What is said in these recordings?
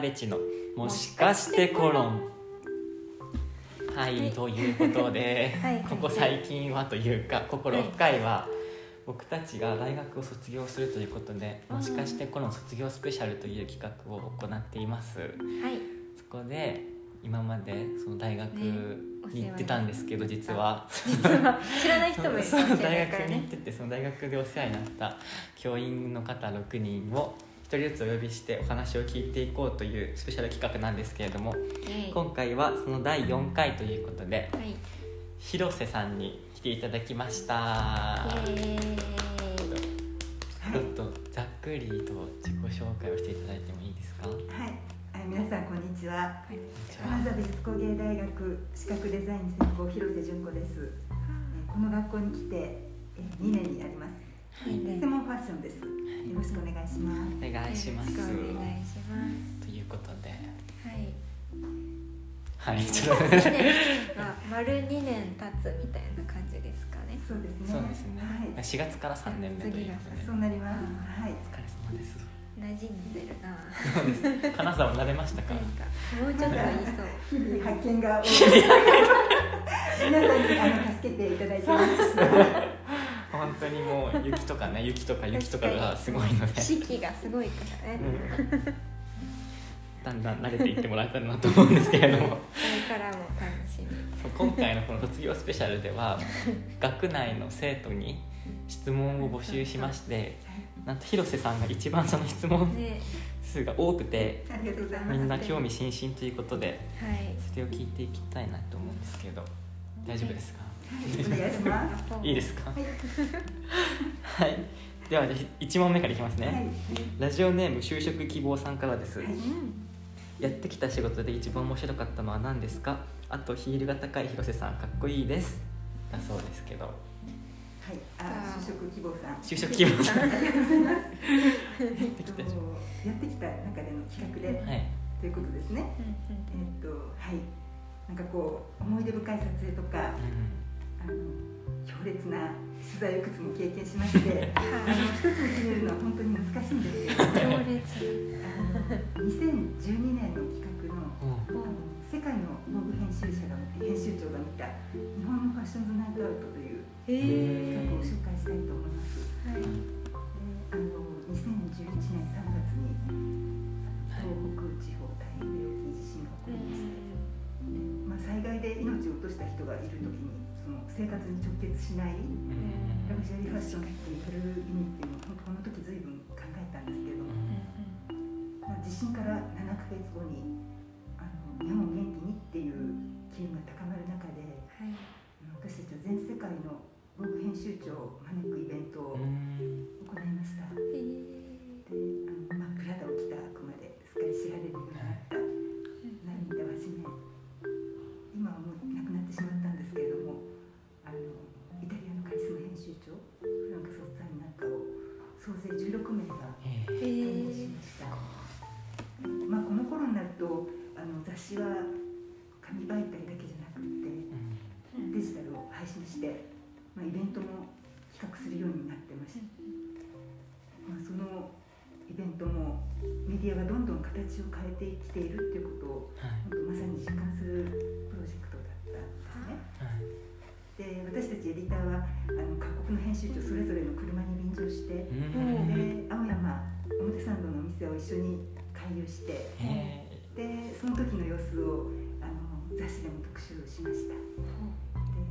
べちのもしかしてコロン。はい、はいということで、はい。ここ最近はというか心深いは、僕たちが大学を卒業するということでもしかしてコロン卒業スペシャルという企画を行っています。はい。そこで今までその大学ねに行ってたんですけど、実は。実は。知らない人もいるかもしれな大学に行っててその大学でお世話になった教員の方6人を一人ずつお呼びしてお話を聞いていこうというスペシャル企画なんですけれども今回はその第4回ということではい。広瀬さんに来ていただきました。ちょっとざっくりと自己紹介をしていただいてもいいですか？はい、あ皆さんこんにちは。金沢美術工芸大学視覚デザイン専攻広瀬純子です。えーこの学校に来てえー2年になります。はい。専門ファッションです。よろしくお願いします。お願いします。お願いします。ということで。はい。はい。ちょっと。2年が丸2年経つみたいな感じですかね。そうですね。そうですね、はい、4月から3年目ということで。そうなります。はい。お疲れ様です。馴染んでるな。そうです。金沢慣れましたか？もうちょっと言いそう。日 々発見が多い。皆さんにあの助けていただいてます。にもう雪とかね雪とか雪とかがすごいので、四季がすごいからね、うん。だんだん慣れていってもらえたらなと思うんですけれども。これからも楽しみ。今回のこの卒業スペシャルでは学内の生徒に質問を募集しましてなんと広瀬さんが一番その質問ね。数が多くて。みんな興味津々ということではい。それを聞いていきたいなと思うんですけど大丈夫ですか？はいお願いします。いいですかはい。はい。では1問目からいきますね、はい。ラジオネーム就職希望さんからです、はい。やってきた仕事で一番面白かったのは何ですか？あとヒールが高い広瀬さんかっこいいです。だそうですけど。はい。あ、就職希望さん。就職希望さん。ありがとうございます。やってきたえっとやってきた中での企画で、はい。ということですね。えっとはい。なんかこう思い出深い撮影とかあの強烈な取材をいくつも経験しまして あの一つに決めるのは本当に難しいんですけど強烈。あの2012年の企画のうん。あの世界の VOGUE編集者が編集長が見た日本のファッションズナイトアウトというへ企画を紹介したいと思います。はい。であの2011年3月に東北地方太平洋沖地震が起こりまして、がいる時にその生活に直結しないうん。ラグジュアリーファッションってやる意味っていうのを本当この時随分考えたんですけれども、まあ、地震から7ヶ月後にあの日本を元気にっていう機運が高まる中ではい。私たちは全世界の防具編集長を招くイベントをうん。行いました。あの雑誌は紙媒体だけじゃなくってうん。デジタルを配信して、まあ、イベントも企画するようになってました、まあ、そのイベントもメディアがどんどん形を変えてきているっていうことをはい。まさに実感するプロジェクトだったんですね。はい。で私たちエディターはあの各国の編集長それぞれの車に便乗してうん。で青山表参道のお店を一緒に回遊してえでその時の様子をあの雑誌でも特集しました。で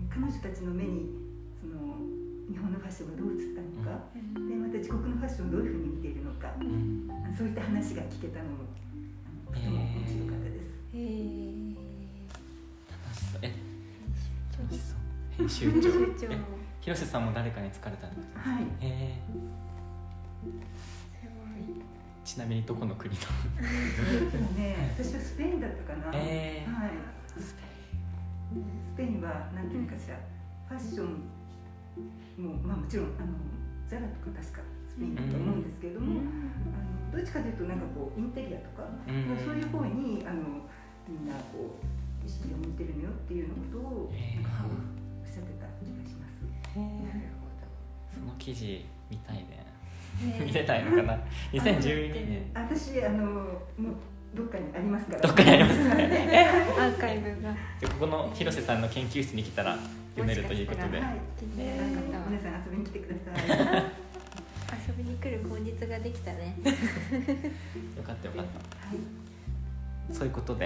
彼女たちの目にその日本のファッションがどう映ったのか、でまた自国のファッションをどういうふうに見ているのか、そういった話が聞けたのもあのとても面白かったです。へえ楽しそう。え楽しそう。編集長。編集長。え広瀬さんも誰かに疲れたんですかはい。えすごいーちなみにどこの国の？ね、私はスペインだったかな。えー。はい。スペイン。はなんていうのかしら、ファッションもまあもちろんあのザラとか確かスペインだと思うんですけれども、あのどっちかというとなんかこうインテリアとか、うん。そういう方にあのみんなこう意識が向いてるのよっていうのことをえー。なんかこうおっしゃってた気がします。なるほその記事見たいね。ど見れたいのかな？2012年私あのもうどっかにありますから。どっかにあります アーカイブが。でここの広瀬さんの研究室に来たら読めるということで、はい気になる方は皆さん遊びに来てください。遊びに来る口実ができたね。よかったよかっはい。たそういうことで。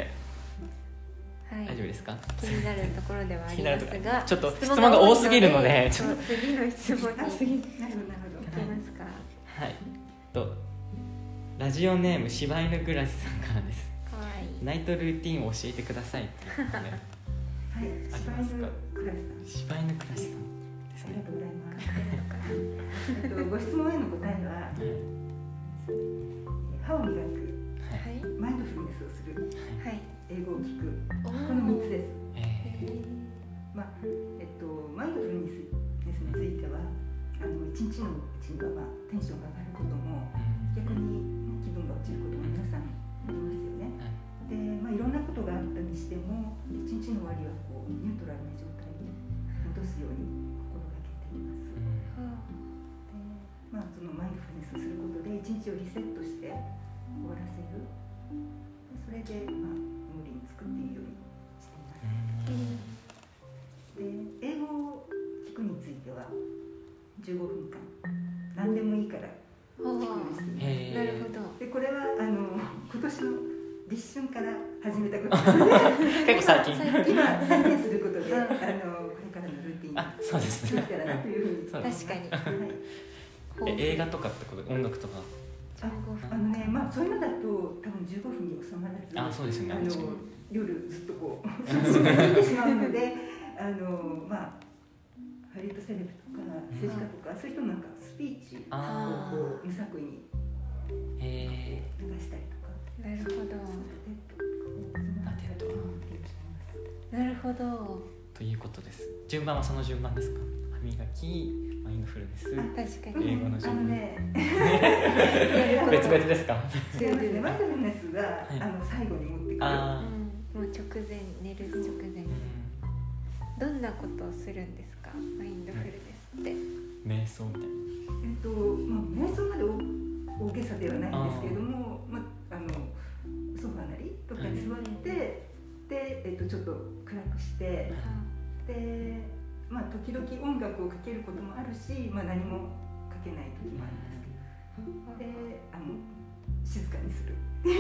はい。大丈夫ですか？気になるところではありますがこちょっと質問が多すぎるので質問が多いのでそう次の質問に。あ行次。なるほどなるほど。きますかはい。とラジオネーム柴犬グラシさんからです。かわい。いナイトルーティンを教えてくださいっていうことではいあり柴ますか犬クラスさん。柴犬グラシさんですね。ありがとうございます。えっとご質問への答えは歯を磨くはい。はいマインドフルネスをするはい。英語を聞く。おこの3つです。えへまあえっと、マインドフルネスについてはあの一日のうちには、まあ、テンションが上がることもー逆に、ね、気分が落ちることも皆さんありますよね。で、まあ、いろんなことがあったにしても一日の終わりはこうニュートラルな状態に戻すように心がけています。うんでまあ、そのマインドフルネスをすることで一日をリセットして終わらせるでそれで、まあ、無理に作っていいようにしています。で英語を聞くについては15分間。何でもいいから。お聞くよう。にしています。へー。なるほど。でこれはあの今年の立春から始めたこと。なので結構最近。今再現することでうん。あのこれからのルーティンそうですね。できたらなというふうに。確かに。はい、え映画とかってこと音楽とか？ああのねまあそういうのだと多分15分に収まらずあそうですよね。あの夜ずっとこう そっちに見てしまうのであのまあハリウッドセレブとか政治家とかそういう人のなんかスピーチをあこう無作為に流したりとか。なるほど。あ TED なるほどということです。順番はその順番ですか？歯磨きマインドフルネス確かに。英語のあ順番。のね。別々ですか？違います。ねマインドフルネスが、い。あの最後に持ってくる。もう直前寝る直前。どんなことをするんですかマインドフルネスって。瞑想みたいえっとまあ瞑想まで大大げさではないんですけれどもまああのソファーなりとかに座って、で、えっと、ちょっと暗くしてでまあ時々音楽をかけることもあるし、まあ、何もかけない時もあるんですけど。であの静かにする。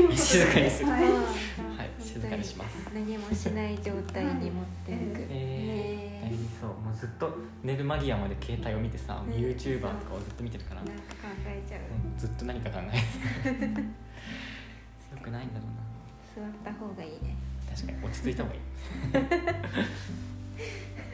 な静かにする。はい。はい。静かにします。何もしない状態に持っていく、えー、大ね事そうもうずっと寝る間際まで携帯を見てさ、ね YouTuber とかをずっと見てるから、なんか考えちゃう、うんずっと何か考えてるよくないんだろうな。座った方がいいね。確かに落ち着いた方がいい。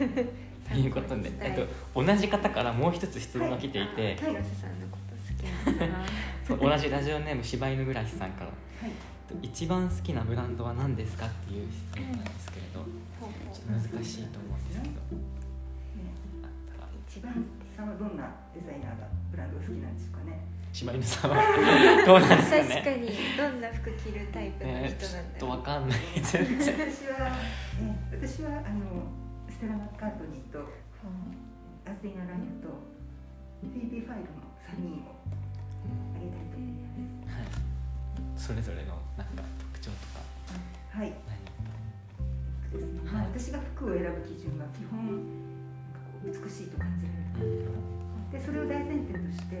ということで、えっと、同じ方からもう一つ質問が来ていて、広瀬さんのこと好きなんだな。そう同じラジオネーム柴犬暮らしさんから。はい一番好きなブランドは何ですかっていう質問なんですけれどちょっと難しいと思うんですけど。ねあったら一番さんはどんなデザイナーがブランドが好きなんでしょうかね柴犬さんはどうなんですか確かねにどんな服着るタイプのねちょっ人なんだろう、とわかんない全然。私は、ね、私はあのステラ・マッカートニーとアスティナ・ラニャとフィービー・ファイルの3人をあげたいと思いまはいそれぞれのなんか特徴とかす。はい、何ですねまあ、私が服を選ぶ基準は基本美しいと感じられる。うん。でそれを大前提として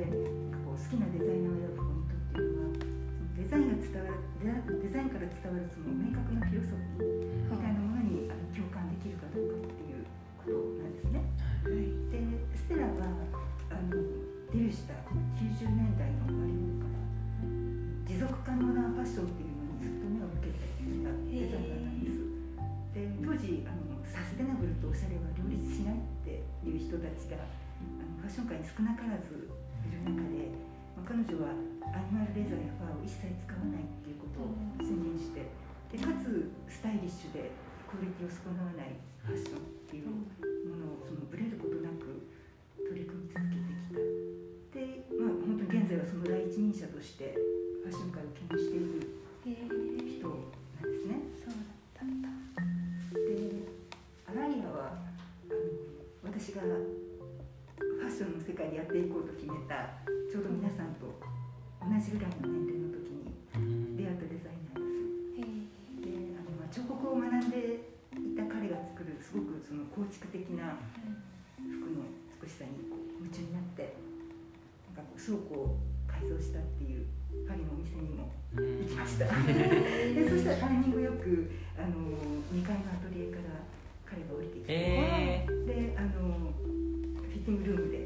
こう好きなデザイナーを選ぶポイントっていうのはそのデザインが伝わるデザインから伝わるその明確なフィロソフィーみたいなものに共感できるかどうかっていうことなんですね。はいおしゃれは両立しないっていう人たちがあのファッション界に少なからずいる中で、まあ、彼女はアニマルレザーやファーを一切使わないっていうことを宣言してでかつスタイリッシュでクオリティを損なわないファッションっていうものをそのブレることなく取り組み続けてきた。でまあ本当に現在はその第一人者としてファッション界を牽引してい20代の年齢の時に出会ったデザイです。であの、まあ、彫刻を学んでいた彼が作るすごくその構築的な服の美しさにこう夢中になってなんか倉庫を改造したっていうパリのお店にも行きました。でそしたらタイミングよくあの2階のアトリエから彼が降りてきて、えー、であのフィッティングルームで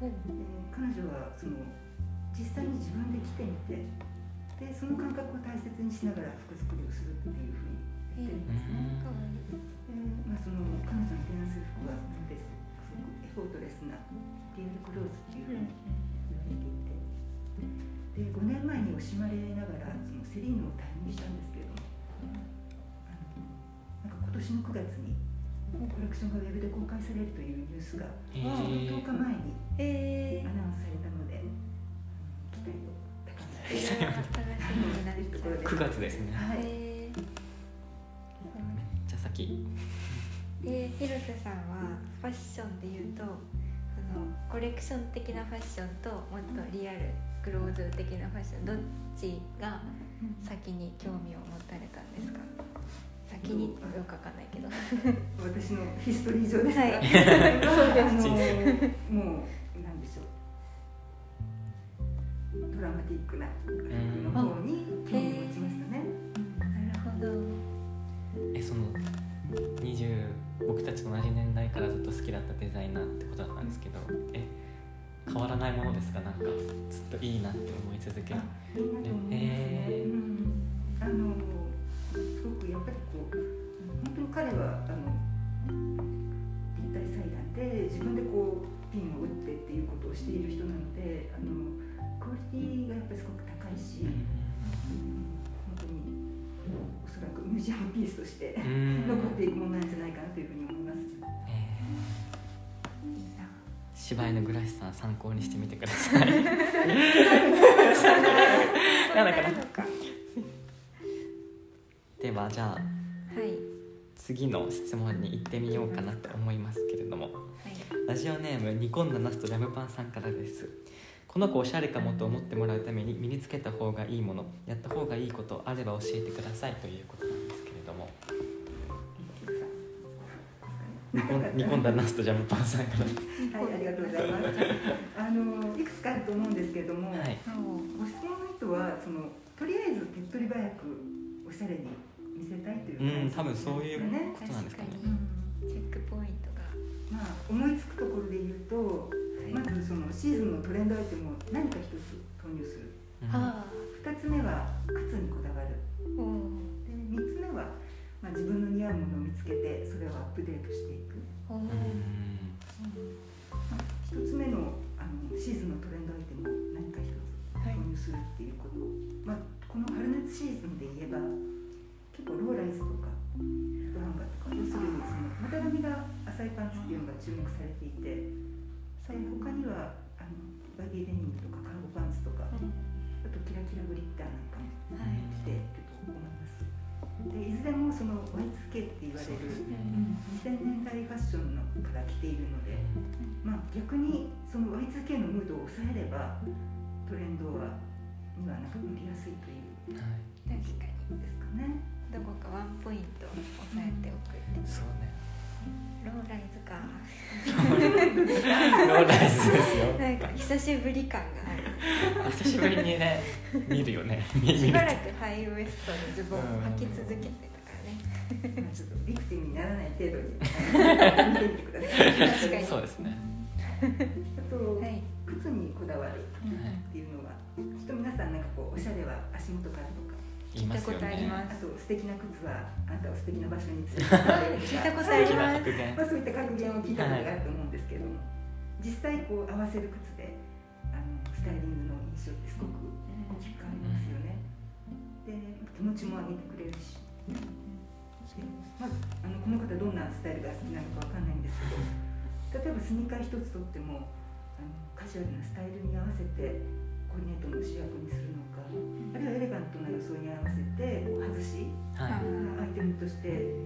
どもほうで彼女はその実際に自分で着てみてでその感覚を大切にしながら服作りをするっていうふうに言ってるんですね。かわいいでまあ、その彼女の提案する服はですすごくエフォートレスなリアルクローズっていうふうに言われていてで5年前に惜しまれながらそのセリーヌを退任したんですけれどもあのなんか今年の9月にコレクションがウェブで公開されるというニュースがー、ちょうど10日前にえー。アナウンスされたので、期待を。高めいてや楽しみになっちゃう9月ですね。はい、えーじゃあ先。で広瀬さんはファッションでいうとあのコレクション的なファッションともっとリアルクローズ的なファッションどっちが先に興味を持たれたんですか？先によくわかんないけど。私のヒストリー上ですか、はい。そうです。あのもうなんでしょう。ドラマティックな服の方に興味を持ちましたね、なるほど。えその20僕たちと同じ年代からずっと好きだったデザイナーってことだったんですけどえ変わらないものですか？なんかずっといいなって思い続ける。ね、えー。うん。あのくやっぱりこう本当に彼はあの立体裁断で自分でこうピンを打ってっていうことをしている人なのであのクオリティがやっぱりすごく高いし、本当におそらくミュージアムピースとしてうん。残っていくものなんじゃないかなというふうに思います。えいいなー柴犬グラシさん参考にしてみてください。なんだかはじゃあはい。次の質問に行ってみようかなと思いますけれども。はい。ラジオネーム煮込んだナスとジャムパンさんからです。この子おしゃれかもと思ってもらうために身につけた方がいいものやった方がいいことあれば教えてくださいということなんですけれども。煮込んだナスとジャムパンさんから。はい、ありがとうございます。あのいくつかあると思うんですけれども、はい。ご質問の意図はそのとりあえず手っ取り早くおしゃれに見せたいといううん感じ多分そういう。ことなんですかね。確かに。チェックポイントが。まあ思いつくところで言うと、まずそのシーズンのトレンドアイテムを何か一つ投入する。うん。あ二つ目は靴にこだわる。で三つ目はまあ自分の似合うものを見つけてそれをアップデートしていく。うん。まあ一つ目のあのシーズンのトレンドアイテムを何か一つはい投入するっていうこと。を、まあ、この春夏シーズンで言えば結構ローライズとかフットハンガーとか要するにその股上が浅いパンツっていうのが注目されていてで他にはあのバギーデニムとかカーゴパンツとかあとキラキラグリッターなんかもはい着てると思います。でいずれもその Y2K って言われる2000年代ファッションのから来ているので、まあ、逆にその Y2K のムードを抑えればトレンドはにはなんか乗りやすいという。はい。確かに。ですかね。どこかワンポイント押さえておくってそうね。ローライズか。ローライズですよ。なんか久しぶり感がある。久しぶりにね見るよね。しばらくハイウエストのズボンを履き続けてたからね。まあちょっとビクティブにならない程度に。あの見てみてください。確かに。そうですね。あと、はい。靴にこだわるっていうのは、きっと皆さんなんかこうおしゃれは足元からとか、聞いたことありねます。あと素敵な靴はあなたを素敵な場所に連れて聞いたことあります。まあ、そういった格言を聞いたことがあると思うんです。けれども、実際こう合わせる靴であの素タイリングの印象ってすごく大きく変わりますよね。で気持ちも上げてくれるし。でまずあのこの方どんなスタイルが好きなのかわかんないんですけど例えばスニーカー一つとってもあのカジュアルなスタイルに合わせてコーディネートの主役にするのかあるいはエレガントな装いに合わせて外しはい。アイテムとして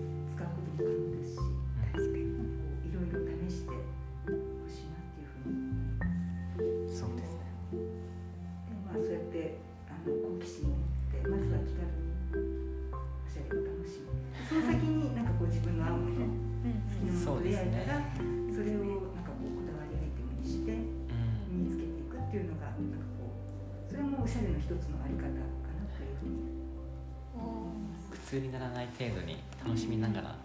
程度に楽しみながら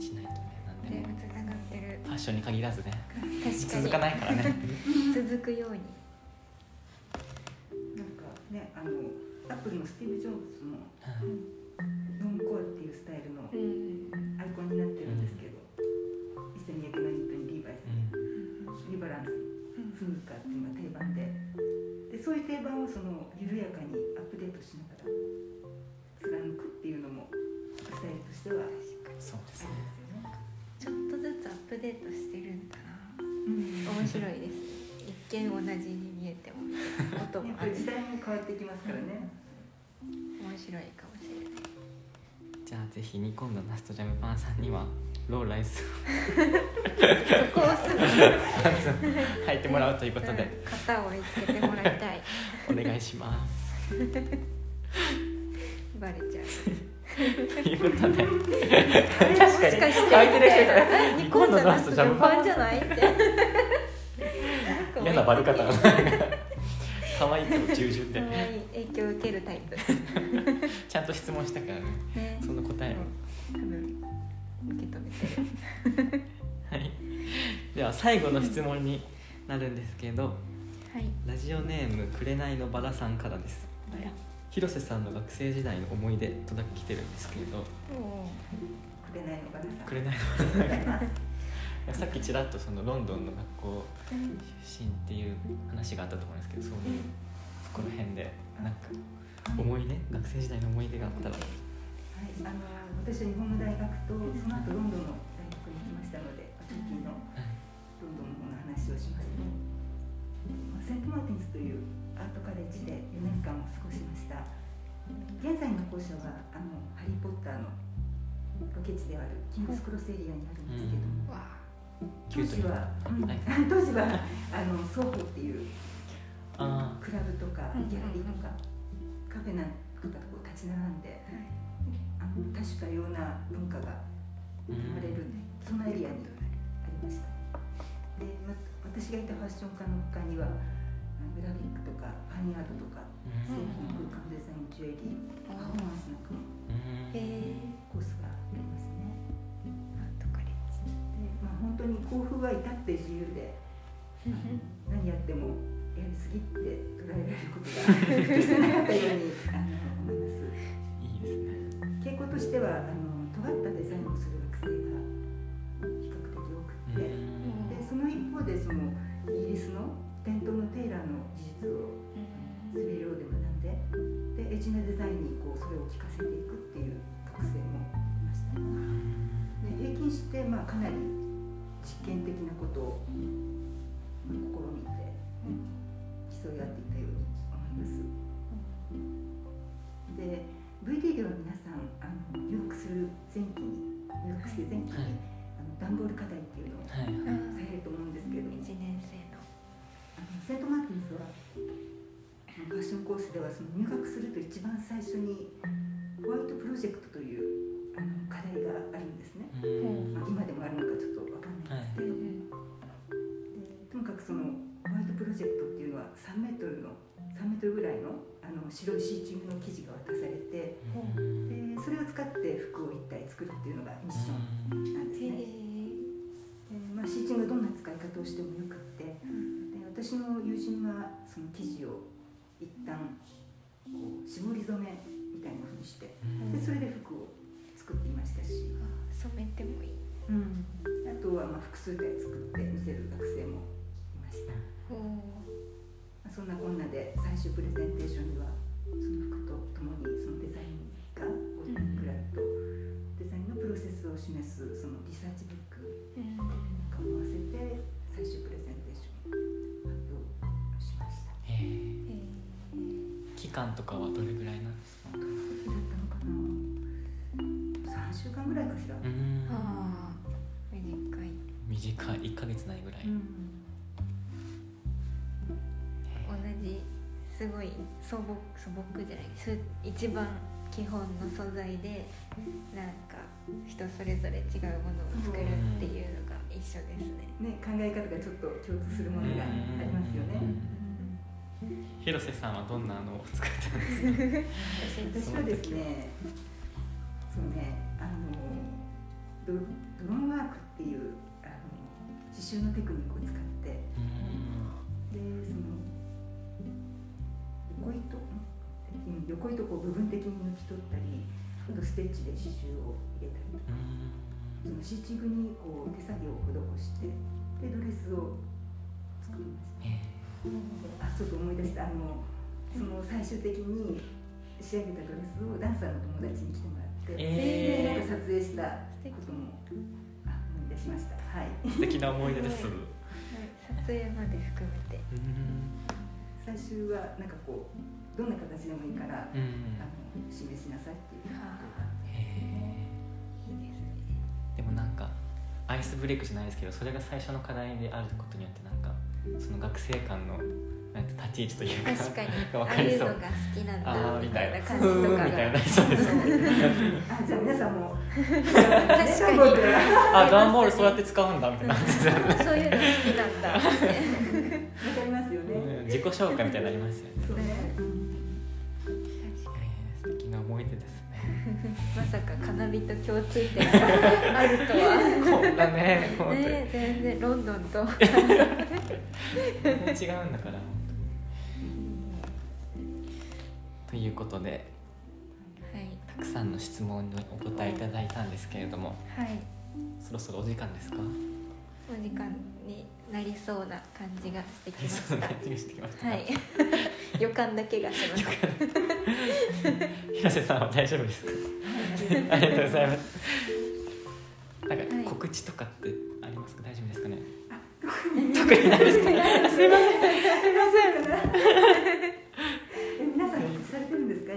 しないとねなんでも。つながってる。ファッションに限らずね。確かに。続かないからね。続くように。なんかねあのアップルのスティーブ・ジョブズもノンコアっていうスタイルのうん。アイコンになってるんですけど、一世三宅のニットにリーバイス、リバランススニーカーっていうのが定番で。でそういう定番をその緩やかにアップデートしながらじに見えても音も時代も変わってきますからね。面白いかもしれない。じゃあぜひニコンのナストジャムパンさんにはローライズを。そこをすぐ。履いてもらうということで。ん。型を見つけてもらいたい。お願いします。バレちゃう。ということであれもしかして履いてる人いたらえニコンのナストジャムパンじゃないって嫌なバレ方可愛いけど従順で。可愛い影響を受けるタイプ。ちゃんと質問したからね。ね。その答えを。多分受け止めてる。はい。では最後の質問になるんですけどはい。ラジオネーム紅のバラさんからです。広瀬さんの学生時代の思い出届き来てるんですけれど。おくれないのかな。さん。紅のありがとうございます。いやさっきちらっとそのロンドンの学校出身っていう話があったと思うんですけどそういうそこら辺でなんか思い出学生時代の思い出があったら。はい、あの私は日本の大学とその後ロンドンの大学に行きましたので、直近のはいロンドンの方の話をしますね。まあセントマーティンズというアートカレッジで4年間を過ごしました。現在の校舎はあのハリー・ポッターのロケ地であるキングスクロスエリアにあるんですけど。も、わあ。キュートに当時は、うん。はい。当時はあの双方っていうあクラブとかうんギャラリーとかカフェなんとかとこう立ち並んであの多種多様な文化が生まれるそん。なエリアにありました。で、ま、私がいたファッション科の他にはグラフィックとかファニアードとか製品空間デザインジュエリーパフォーマンスなんかもあ、本当に甲府は至って自由で 何やってもやりすぎって捉えられることが決してなかったようにあの思います。いいですね。傾向としてはあの尖ったデザインをする学生が比較的多くって、うん。でその一方でそのイギリスの伝統のテイラーの技術を滑り量で学んででエッジなデザインにこうそれを効かせていくっていう学生もいました。ねで平均してまあかなり VD では皆さんあの入学する前期に入学して前期に、はい。あの段ボール課題っていうのをさはい。れると思うんですけれども一年生のあのセントマーティンズはファッションコースではその入学すると一番最初にホワイトプロジェクトというあの課題があるんですね、うん。まあ、今でもあるのかちょっとわかんないんですけど、でともかくそのホワイトプロジェクトっていうのは3メートルの3メートルぐらいのあの白いシーチングの生地が渡されてうんでそれを使って服を一体作るっていうのがミッションなんですへね。えでまあ、シーチングがどんな使い方をしてもよくってで私の友人はその生地を一旦こう絞り染めみたいな風にしてでそれで服を作っていましたし、あ染めてもいい。あとはまあ複数体なで最終プレゼンテーションにはその服とともにそのデザインがグラッとデザインのプロセスを示すそのリサーチブックうんなんかも合わせて最終プレゼンテーション発表しました。期間とかはどれぐらいなんですか？素朴じゃない。す一番基本の素材でなんか人それぞれ違うものを作るっていうのが一緒ですね。ね、考え方がちょっと共通するものがありますよね。広瀬さんはどんなのを作ったんですか？私はですね、そうね、あのドドローンワークっていうあの刺繍のテクニックを使っうん横糸こう部分的に抜き取ったり、あとステッチで刺繍を入れたりとか、そのステッチングにこう手作業を施して、でドレスを作りました。あ、ちょっと思い出した。あのその最終的に仕上げたドレスをダンサーの友達に来てもらって、えでなんか撮影したこともあ思い出しました。はい。ー、素敵な思い出です、はい。撮影まで含めて。うん。最終はなんかこうどんな形でもいいから、うんあの示しなさいっていうでもなんかアイスブレイクじゃないですけどそれが最初の課題であることによってなんかその学生間のなんて立ち位置というか確かに。分かりそう。あいうのが好きなんあだーみたいな。みたいな感じとかみたいな。が。そうですあ、じゃあ皆さんも確かに。あ段ボールそうやって使うんだみたいな。感じでそういうの好きなんだ。って。わかりますよね。うん自己紹介みたいになりますよねまさかカナビと共通点があるとは。こんなね本当にね全然ロンドンと。違うんだからということではいたくさんの質問にお答えいただいたんですけれどもはい。そろそろお時間ですか？お時間になりそうな感じがしてきましそんなた。感じがしてきました、はい。予感だけがします。広瀬さんは大丈夫ですか？ありがとうございます。なんかはい告知とかってありますか？大丈夫ですかね？あ、特にないですか？すいません。すいません。え、皆さん告知されてるんですか？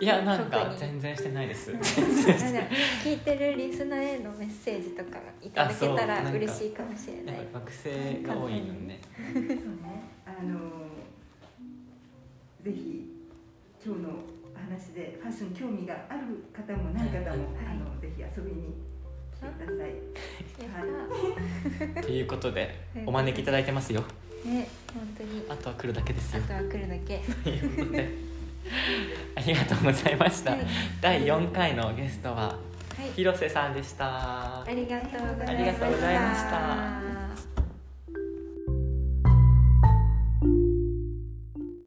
いやなんか全然してないです。聞いてるリスナーへのメッセージとかいただけたら嬉しいかもしれない。学生が多いのでそうね。あのぜひ今日の話でファッションに興味がある方もない方も、はい。あのぜひ遊びに来てください。やったということではい。お招きいただいてますよ。ね本当に。あとは来るだけですよ。あとは来るだけ。ということで。ありがとうございました、はい。第4回のゲストははい。広瀬さんでした。ありがとうございました